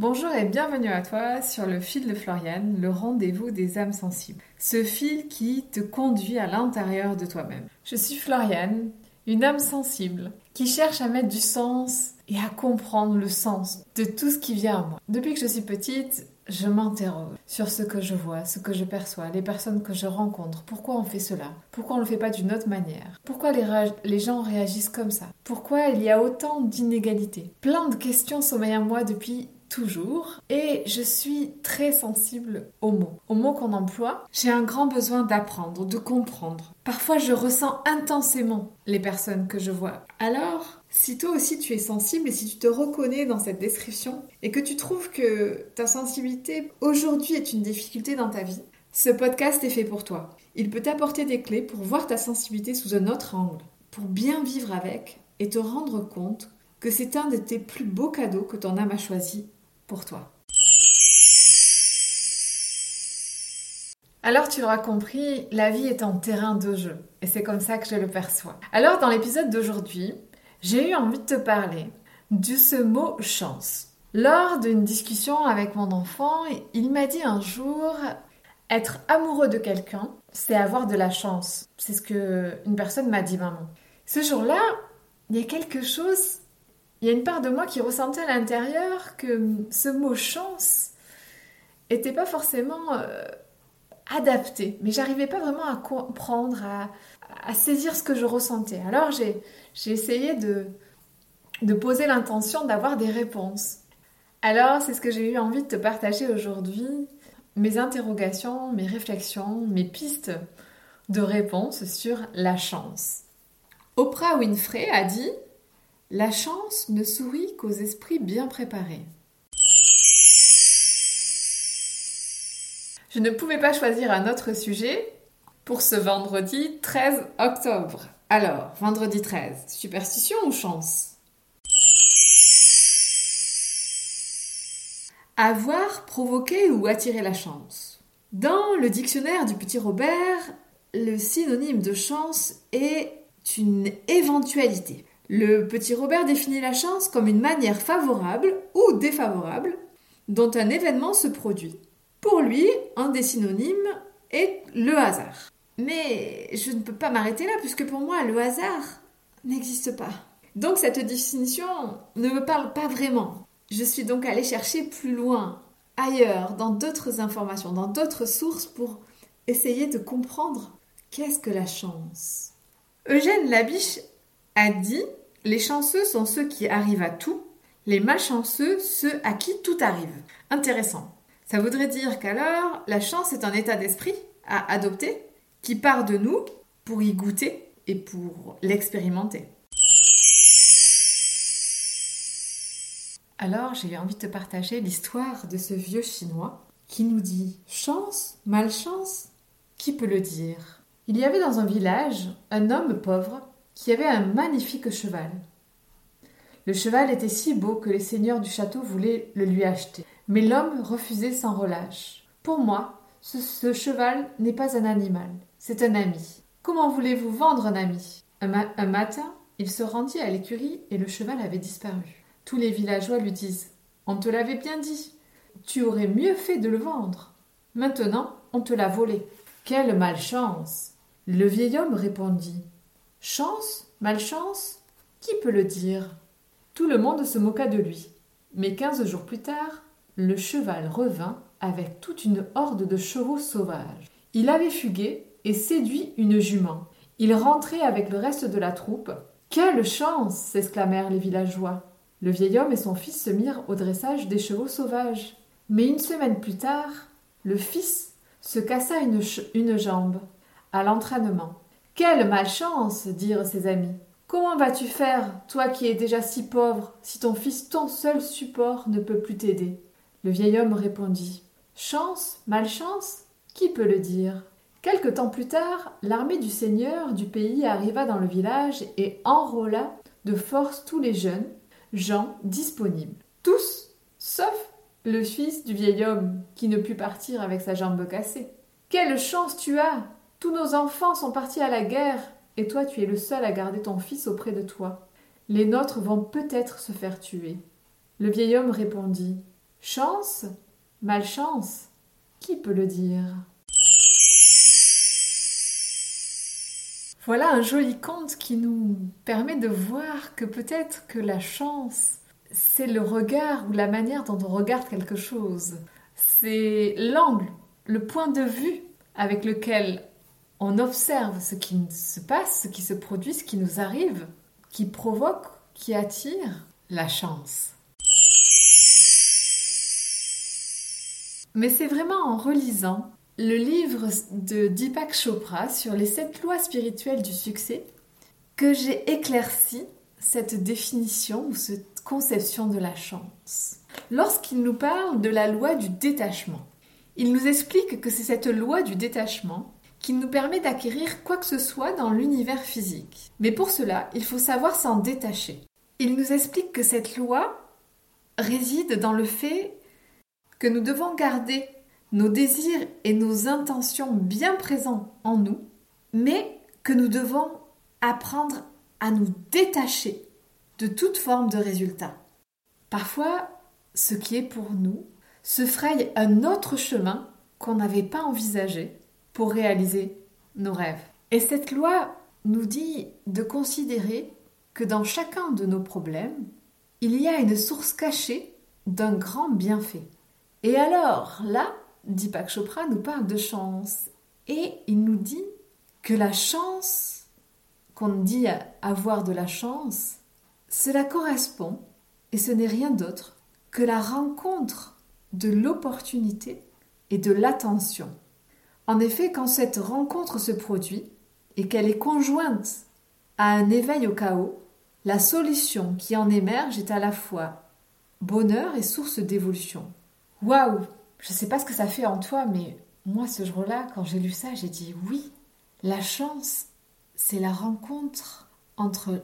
Bonjour et bienvenue à toi sur le fil de Floriane, le rendez-vous des âmes sensibles. Ce fil qui te conduit à l'intérieur de toi-même. Je suis Floriane, une âme sensible qui cherche à mettre du sens et à comprendre le sens de tout ce qui vient à moi. Depuis que je suis petite, je m'interroge sur ce que je vois, ce que je perçois, les personnes que je rencontre. Pourquoi on fait cela? Pourquoi on ne le fait pas d'une autre manière? Pourquoi les, les, gens réagissent comme ça? Pourquoi il y a autant d'inégalités? Plein de questions sommeillent en moi depuis toujours et je suis très sensible aux mots, aux mots qu'on emploie. J'ai un grand besoin d'apprendre, de comprendre. Parfois je ressens intensément les personnes que je vois. Alors, si toi aussi tu es sensible et si tu te reconnais dans cette description et que tu trouves que ta sensibilité aujourd'hui est une difficulté dans ta vie, ce podcast est fait pour toi. Il peut t'apporter des clés pour voir ta sensibilité sous un autre angle, pour bien vivre avec et te rendre compte que c'est un de tes plus beaux cadeaux que ton âme a choisi toi. Alors tu l'auras compris, la vie est un terrain de jeu et c'est comme ça que je le perçois. Alors dans l'épisode d'aujourd'hui, j'ai eu envie de te parler de ce mot chance. Lors d'une discussion avec mon enfant, il m'a dit un jour être amoureux de quelqu'un, c'est avoir de la chance. C'est ce que une personne m'a dit maman. Ce jour-là, il y a quelque chose il y a une part de moi qui ressentait à l'intérieur que ce mot chance n'était pas forcément euh, adapté, mais j'arrivais pas vraiment à comprendre, à, saisir ce que je ressentais. Alors j'ai essayé de, de poser l'intention d'avoir des réponses. Alors c'est ce que j'ai eu envie de te partager aujourd'hui, mes interrogations, mes réflexions, mes pistes de réponses sur la chance. Oprah Winfrey a dit la chance ne sourit qu'aux esprits bien préparés. Je ne pouvais pas choisir un autre sujet pour ce vendredi 13 octobre. Alors, vendredi 13, superstition ou chance? Avoir, provoqué ou attirer la chance. Dans le dictionnaire du petit Robert, le synonyme de chance est une éventualité. Le petit Robert définit la chance comme une manière favorable ou défavorable dont un événement se produit. Pour lui, un des synonymes est le hasard. Mais je ne peux pas m'arrêter là puisque pour moi, le hasard n'existe pas. Donc cette définition ne me parle pas vraiment. Je suis donc allée chercher plus loin, ailleurs, dans d'autres informations, dans d'autres sources pour essayer de comprendre qu'est-ce que la chance. Eugène Labiche a dit les chanceux sont ceux qui arrivent à tout, les malchanceux ceux à qui tout arrive. Intéressant. Ça voudrait dire qu'alors la chance est un état d'esprit à adopter qui part de nous pour y goûter et pour l'expérimenter. Alors j'ai envie de te partager l'histoire de ce vieux chinois qui nous dit Chance, malchance, qui peut le dire? Il y avait dans un village un homme pauvre qui avait un magnifique cheval. Le cheval était si beau que les seigneurs du château voulaient le lui acheter. Mais l'homme refusait sans relâche. Pour moi, ce, cheval n'est pas un animal, c'est un ami. Comment voulez-vous vendre un ami? Un, un matin, il se rendit à l'écurie et le cheval avait disparu. Tous les villageois lui disent On te l'avait bien dit. Tu aurais mieux fait de le vendre. Maintenant, on te l'a volé. Quelle malchance Le vieil homme répondit Chance Malchance Qui peut le dire? Tout le monde se moqua de lui. Mais quinze jours plus tard, le cheval revint avec toute une horde de chevaux sauvages. Il avait fugué et séduit une jument. Il rentrait avec le reste de la troupe. Quelle chance s'exclamèrent les villageois. Le vieil homme et son fils se mirent au dressage des chevaux sauvages. Mais une semaine plus tard, le fils se cassa une, jambe à l'entraînement. Quelle malchance dirent ses amis. Comment vas-tu faire, toi qui es déjà si pauvre, si ton fils, ton seul support, ne peut plus t'aider? Le vieil homme répondit Chance, malchance Qui peut le dire? Quelque temps plus tard, l'armée du seigneur du pays arriva dans le village et enrôla de force tous les jeunes gens disponibles. Tous, sauf le fils du vieil homme qui ne put partir avec sa jambe cassée. Quelle chance tu as tous nos enfants sont partis à la guerre, et toi tu es le seul à garder ton fils auprès de toi. Les nôtres vont peut-être se faire tuer. Le vieil homme répondit. Chance Malchance Qui peut le dire? Voilà un joli conte qui nous permet de voir que peut-être que la chance, c'est le regard ou la manière dont on regarde quelque chose. C'est l'angle, le point de vue avec lequel on observe ce qui se passe, ce qui se produit, ce qui nous arrive, qui provoque, qui attire la chance. Mais c'est vraiment en relisant le livre de Deepak Chopra sur les sept lois spirituelles du succès que j'ai éclairci cette définition ou cette conception de la chance. Lorsqu'il nous parle de la loi du détachement, il nous explique que c'est cette loi du détachement qui nous permet d'acquérir quoi que ce soit dans l'univers physique. Mais pour cela, il faut savoir s'en détacher. Il nous explique que cette loi réside dans le fait que nous devons garder nos désirs et nos intentions bien présents en nous, mais que nous devons apprendre à nous détacher de toute forme de résultat. Parfois, ce qui est pour nous se fraye un autre chemin qu'on n'avait pas envisagé pour réaliser nos rêves. Et cette loi nous dit de considérer que dans chacun de nos problèmes, il y a une source cachée d'un grand bienfait. Et alors, là, Deepak Chopra nous parle de chance. Et il nous dit que la chance, qu'on dit avoir de la chance, cela correspond, et ce n'est rien d'autre, que la rencontre de l'opportunité et de l'attention. En effet, quand cette rencontre se produit et qu'elle est conjointe à un éveil au chaos, la solution qui en émerge est à la fois bonheur et source d'évolution. Waouh Je ne sais pas ce que ça fait en toi, mais moi, ce jour-là, quand j'ai lu ça, j'ai dit oui, la chance, c'est la rencontre entre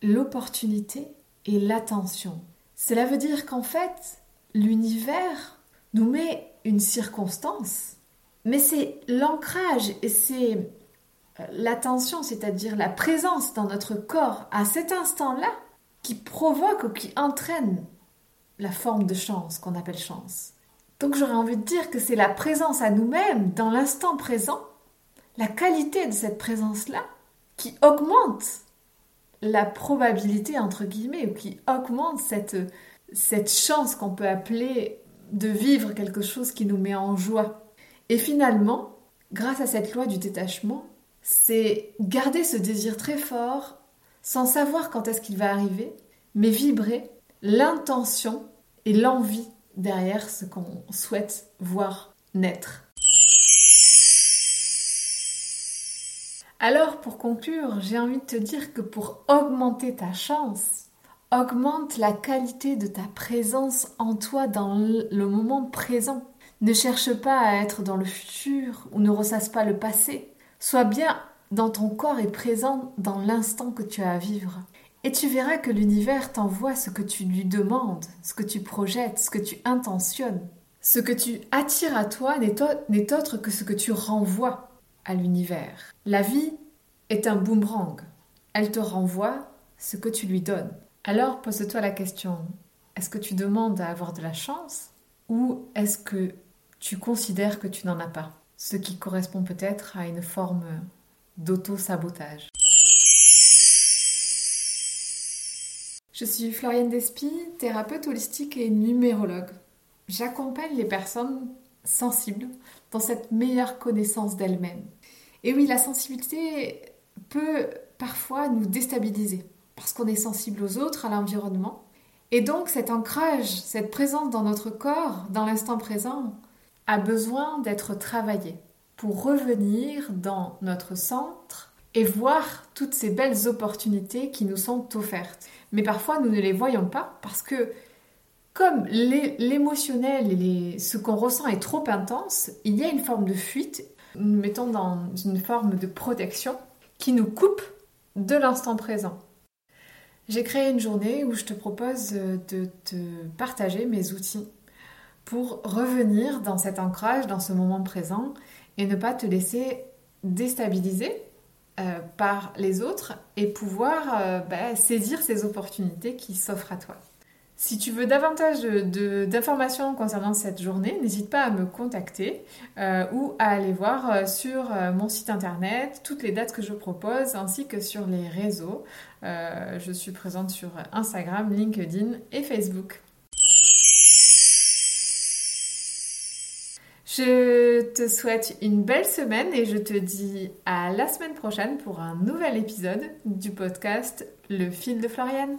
l'opportunité et l'attention. Cela veut dire qu'en fait, l'univers nous met une circonstance, mais c'est l'ancrage et c'est euh, l'attention, c'est-à-dire la présence dans notre corps à cet instant-là qui provoque ou qui entraîne la forme de chance qu'on appelle chance. Donc j'aurais envie de dire que c'est la présence à nous-mêmes dans l'instant présent, la qualité de cette présence-là, qui augmente la probabilité, entre guillemets, ou qui augmente cette, cette chance qu'on peut appeler de vivre quelque chose qui nous met en joie. Et finalement, grâce à cette loi du détachement, c'est garder ce désir très fort sans savoir quand est-ce qu'il va arriver, mais vibrer l'intention et l'envie derrière ce qu'on souhaite voir naître. Alors pour conclure, j'ai envie de te dire que pour augmenter ta chance, augmente la qualité de ta présence en toi dans le moment présent. Ne cherche pas à être dans le futur ou ne ressasse pas le passé. Sois bien dans ton corps et présent dans l'instant que tu as à vivre. Et tu verras que l'univers t'envoie ce que tu lui demandes, ce que tu projettes, ce que tu intentionnes. Ce que tu attires à toi n'est autre que ce que tu renvoies à l'univers. La vie est un boomerang. Elle te renvoie ce que tu lui donnes. Alors pose-toi la question, est-ce que tu demandes à avoir de la chance ou est-ce que tu considères que tu n'en as pas Ce qui correspond peut-être à une forme d'auto-sabotage. Je suis Floriane Despy, thérapeute holistique et numérologue. J'accompagne les personnes sensibles dans cette meilleure connaissance d'elles-mêmes. Et oui, la sensibilité peut parfois nous déstabiliser parce qu'on est sensible aux autres, à l'environnement. Et donc cet ancrage, cette présence dans notre corps, dans l'instant présent, a besoin d'être travaillé pour revenir dans notre centre et voir toutes ces belles opportunités qui nous sont offertes. Mais parfois, nous ne les voyons pas parce que comme l'émotionnel et ce qu'on ressent est trop intense, il y a une forme de fuite, nous mettons dans une forme de protection qui nous coupe de l'instant présent. J'ai créé une journée où je te propose de te partager mes outils pour revenir dans cet ancrage, dans ce moment présent et ne pas te laisser déstabiliser euh, par les autres et pouvoir euh, bah, saisir ces opportunités qui s'offrent à toi. Si tu veux davantage d'informations concernant cette journée, n'hésite pas à me contacter euh, ou à aller voir sur mon site internet toutes les dates que je propose ainsi que sur les réseaux. je suis présente sur Instagram, LinkedIn et Facebook. Je te souhaite une belle semaine et je te dis à la semaine prochaine pour un nouvel épisode du podcast Le fil de Floriane.